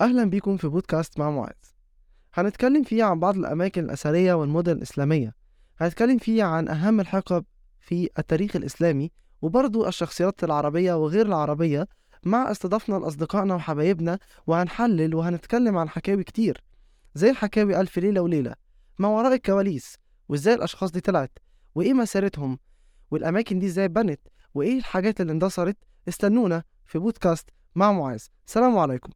أهلا بيكم في بودكاست مع معاذ. هنتكلم فيه عن بعض الأماكن الأثرية والمدن الإسلامية. هنتكلم فيه عن أهم الحقب في التاريخ الإسلامي وبرضو الشخصيات العربية وغير العربية مع استضافنا لأصدقائنا وحبايبنا وهنحلل وهنتكلم عن حكاوي كتير زي الحكاوي ألف ليلة وليلة ما وراء الكواليس وإزاي الأشخاص دي طلعت وإيه مسيرتهم والأماكن دي إزاي اتبنت وإيه الحاجات اللي اندثرت. استنونا في بودكاست مع معاذ. سلام عليكم.